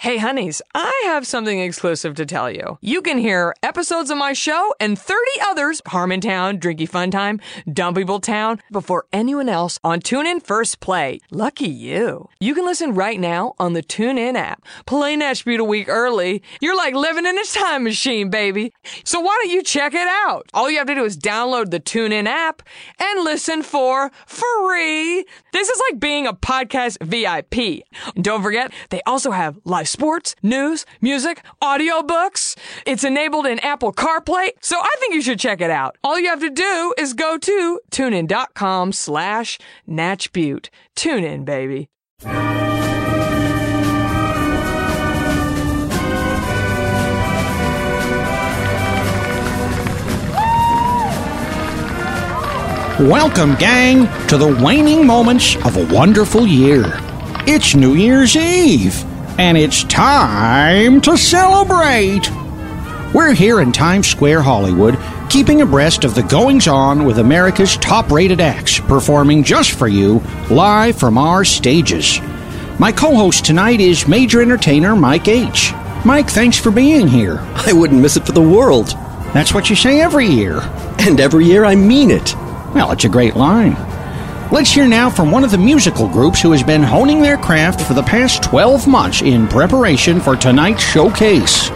Hey, honeys, I have something exclusive to tell you. You can hear episodes of my show and 30 others, Harmontown, Drinky Fun Time, Dumb People Town, before anyone else on TuneIn First Play. Lucky you. You can listen right now on the TuneIn app. Play Beauty a week early. You're like living in a time machine, baby. So why don't you check it out? All you have to do is download the TuneIn app and listen for free. This is like being a podcast VIP. Don't forget, they also have live sports, news, music, audiobooks. It's enabled in Apple CarPlay, so I think you should check it out. All you have to do is go to tunein.com slash natchbute. Tune in, baby. Welcome, gang, to the waning moments of a wonderful year. It's New Year's Eve, and it's time to celebrate. We're here in Times Square, Hollywood, keeping abreast of the goings on with America's top rated acts, performing just for you, live from our stages. My co host tonight is major entertainer Mike H. Mike, thanks for being here. I wouldn't miss it for the world. That's what you say every year. And every year I mean it. Well, it's a great line. Let's hear now from one of the musical groups who has been honing their craft for the past 12 months in preparation for tonight's showcase.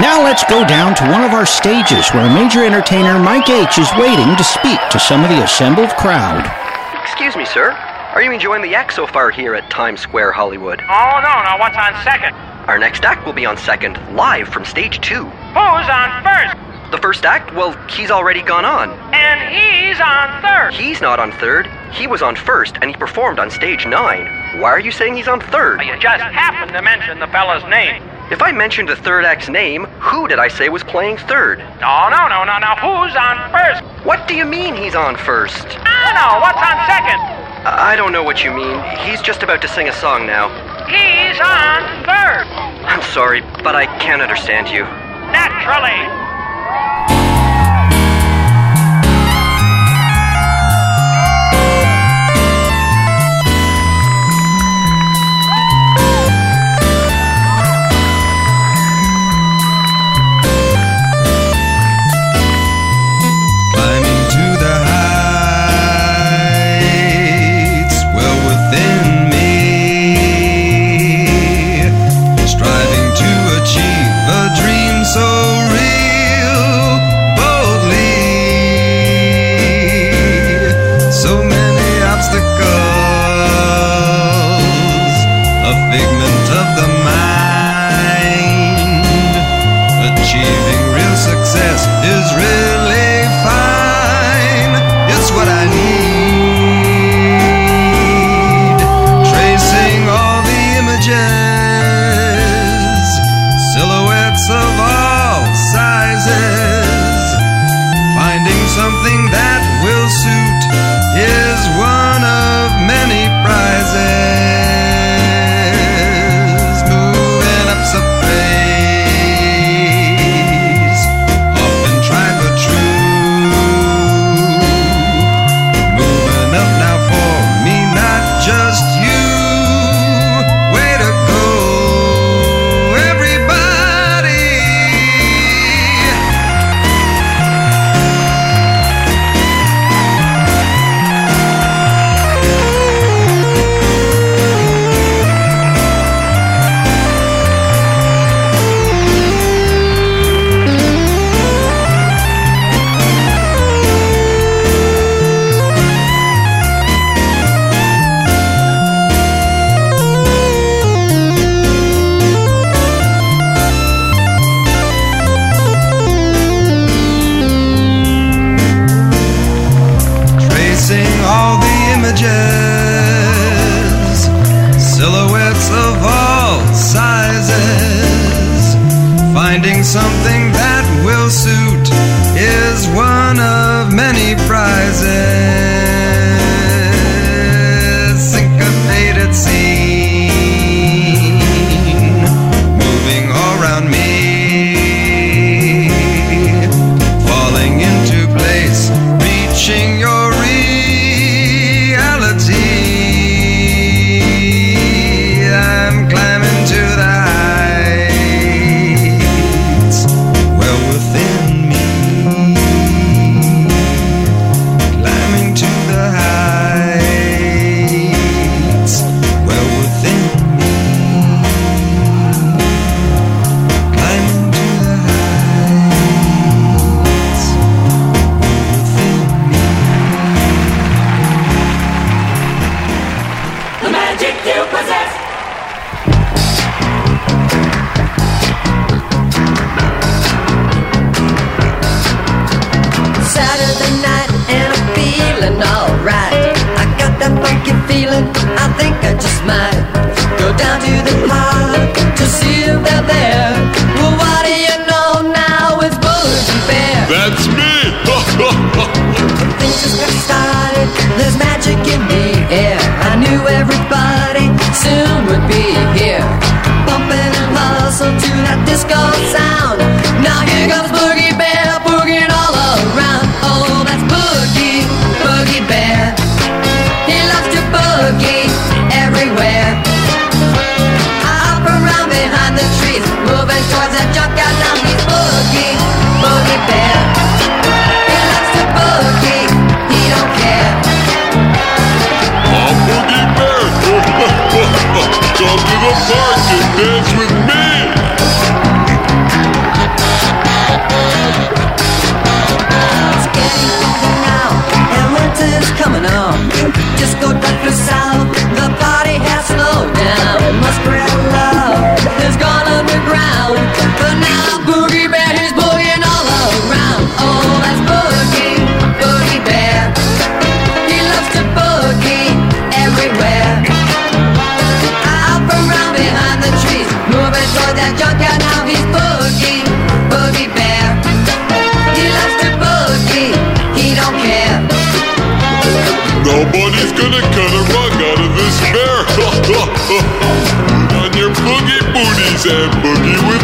Now let's go down to one of our stages where major entertainer Mike H is waiting to speak to some of the assembled crowd. Excuse me, sir. Are you enjoying the act so far here at Times Square, Hollywood? Oh, no, no, what's on second? Our next act will be on second, live from stage two. Who's on first? The first act, well, he's already gone on. And he's on third. He's not on third. He was on first, and he performed on stage nine. Why are you saying he's on third? You just happened to mention the fella's name. If I mentioned the third act's name, who did I say was playing third? No, no, no, no, no. Who's on first? What do you mean he's on first? I no. What's on second? I don't know what you mean. He's just about to sing a song now. He's on third. I'm sorry, but I can't understand you. Naturally.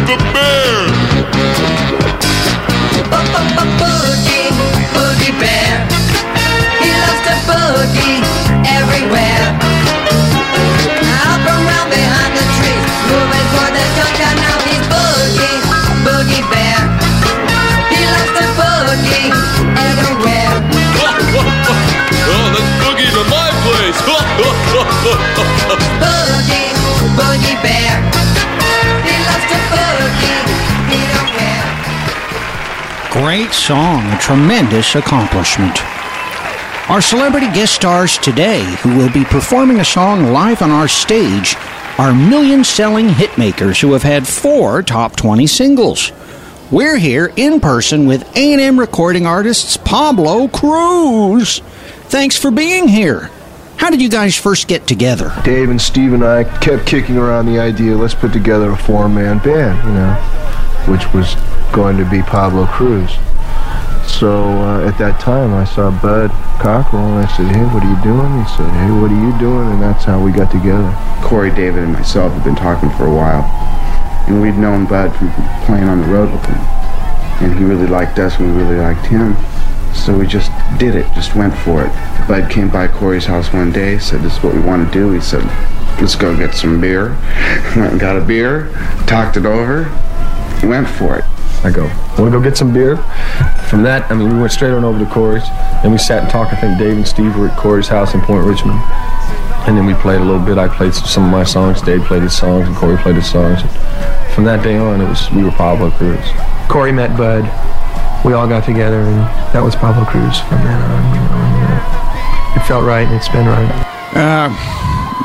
The bear! Great song, a tremendous accomplishment. Our celebrity guest stars today, who will be performing a song live on our stage, are million selling hitmakers who have had four top 20 singles. We're here in person with A&M recording artists Pablo Cruise. Thanks for being here. How did you guys first get together? Dave and Steve and I kept kicking around the idea, let's put together a four-man band, you know, which was going to be Pablo Cruise. So uh, at that time, I saw Bud Cockrell, and I said, hey, what are you doing? He said, hey, what are you doing? And that's how we got together. Corey, David, and myself have been talking for a while. And we'd known Bud from playing on the road with him. And he really liked us, and we really liked him. So we just did it, just went for it. Bud came by Corey's house one day, said, this is what we want to do. He said, let's go get some beer. Went and got a beer, talked it over, went for it. I go, want to go get some beer? From that, I mean, we went straight on over to Corey's. Then we sat and talked. I think Dave and Steve were at Corey's house in Point Richmond. And then we played a little bit. I played some of my songs. Dave played his songs, and Corey played his songs. And from that day on, it was we were Pablo Cruise. Corey met Bud. We all got together, and that was Pablo Cruise from then on. You know, it felt right, and it's been right. Uh,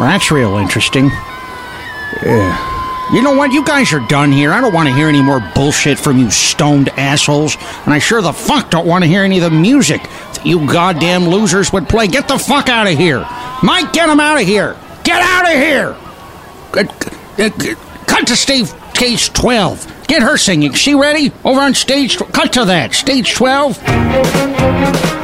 that's real interesting. Uh, You know what? You guys are done here. I don't want to hear any more bullshit from you stoned assholes. And I sure the fuck don't want to hear any of the music that you goddamn losers would play. Get the fuck out of here. Mike, get him out of here. Get out of here. Cut to Steve, stage 12. Get her singing. She ready? Over on stage. Cut to that. Stage 12.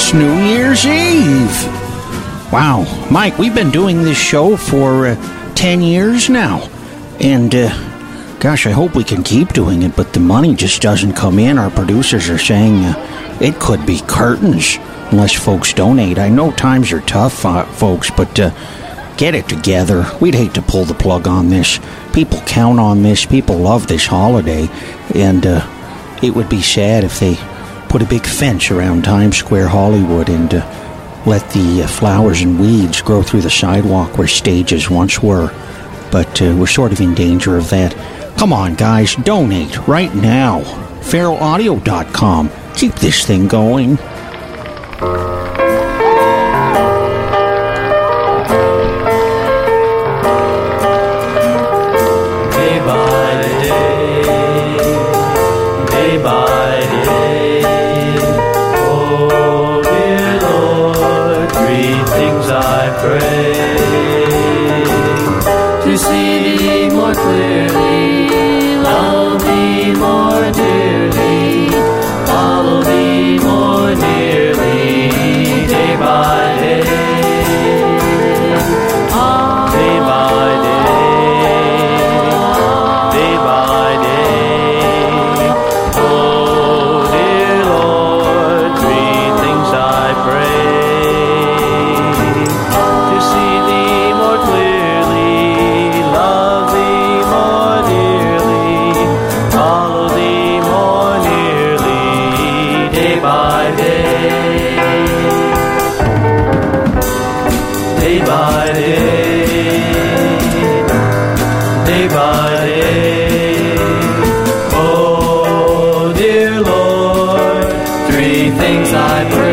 It's New Year's Eve. Wow, Mike, we've been doing this show for uh, 10 years now. And, uh, gosh, I hope we can keep doing it, but the money just doesn't come in. Our producers are saying uh, it could be curtains unless folks donate. I know times are tough, uh, folks, but uh, get it together. We'd hate to pull the plug on this. People count on this, people love this holiday, and uh, it would be sad if they put a big fence around Times Square, Hollywood, and uh, let the uh, flowers and weeds grow through the sidewalk where stages once were. But uh, we're sort of in danger of that. Come on, guys, donate right now. FeralAudio.com. Keep this thing going. Holy things I pray.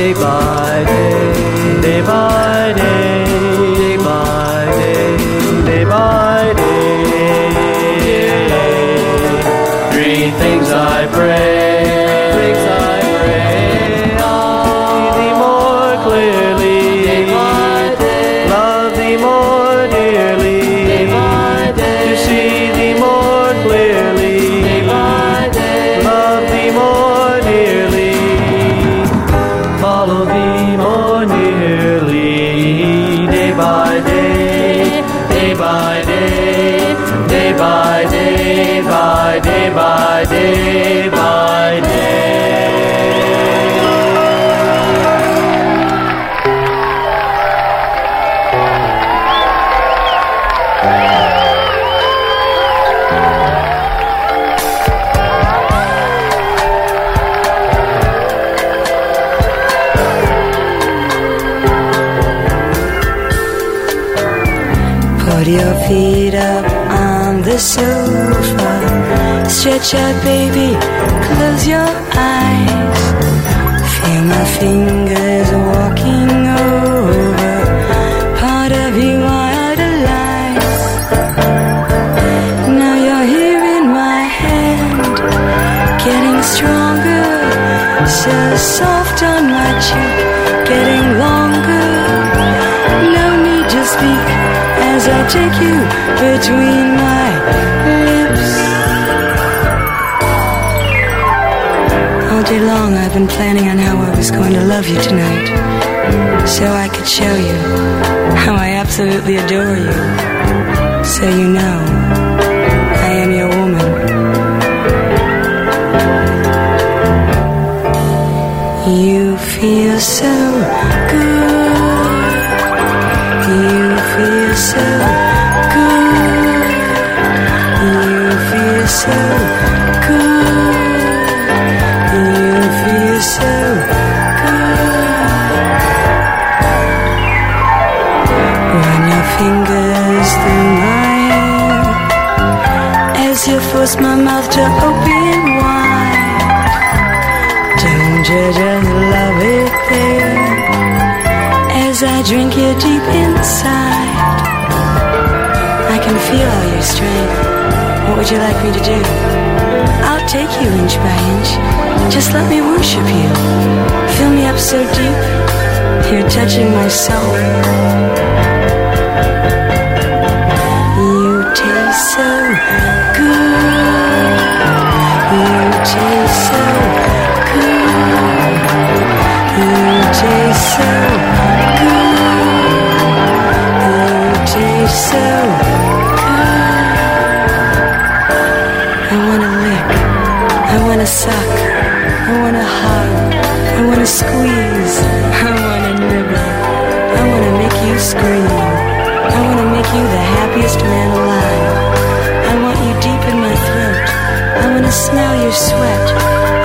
day by day. soft on my cheek, getting longer. No need to speak as I take you between my lips. All day long, I've been planning on how I was going to love you tonight, so I could show you how I absolutely adore you, so you know. feel so good. You feel so good. You feel so good. You feel so good. When your fingers through mine, as you force my mouth to open. train. What would you like me to do? I'll take you inch by inch. Just let me worship you. Fill me up so deep. You're touching my soul. Squeeze. I wanna nibble. I wanna make you scream. I wanna make you the happiest man alive. I want you deep in my throat. I wanna smell your sweat.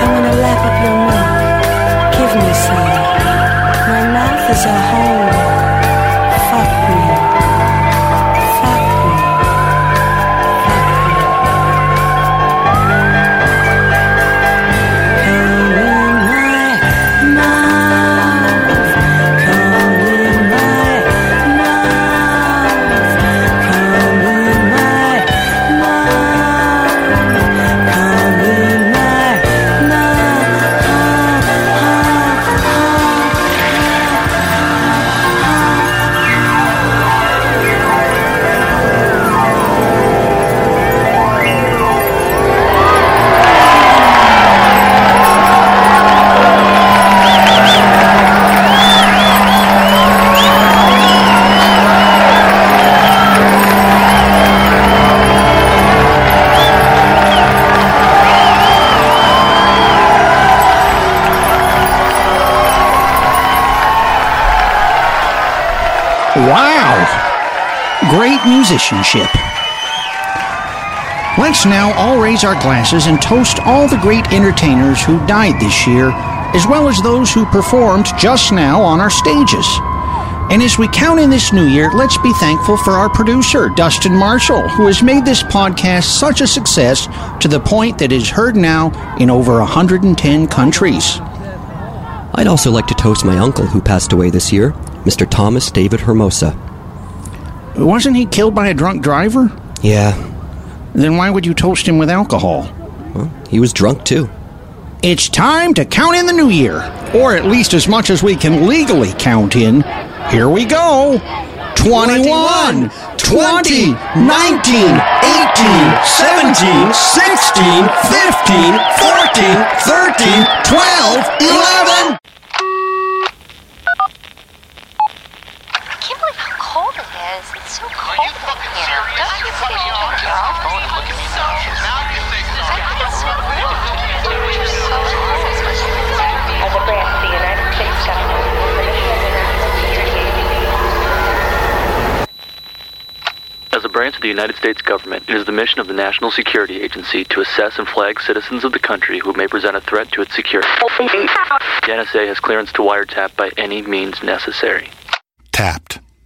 I wanna lap up your milk. Give me some. My mouth is a home. Musicianship. Let's now all raise our glasses and toast all the great entertainers who died this year, as well as those who performed just now on our stages. And as we count in this new year, let's be thankful for our producer, Dustin Marshall, who has made this podcast such a success to the point that it is heard now in over 110 countries. I'd also like to toast my uncle who passed away this year, Mr. Thomas David Hermosa. Wasn't he killed by a drunk driver? Yeah, Then why would you toast him with alcohol? well, he was drunk too. It's time to count in the new year, or at least as much as we can legally count in. Here we go 21, 20, 19, 18, 17, 16, 15, 14, 13, 12, 11. I can't believe how cold it is. It's so cold in here. Don't you think you should take your off? I think it's so As a branch of the United States government, the mission of the National Security As a branch of the United States government, it is the mission of the National Security Agency to assess and flag citizens of the country who may present a threat to its security. The NSA has clearance to wiretap by any means necessary. Tapped.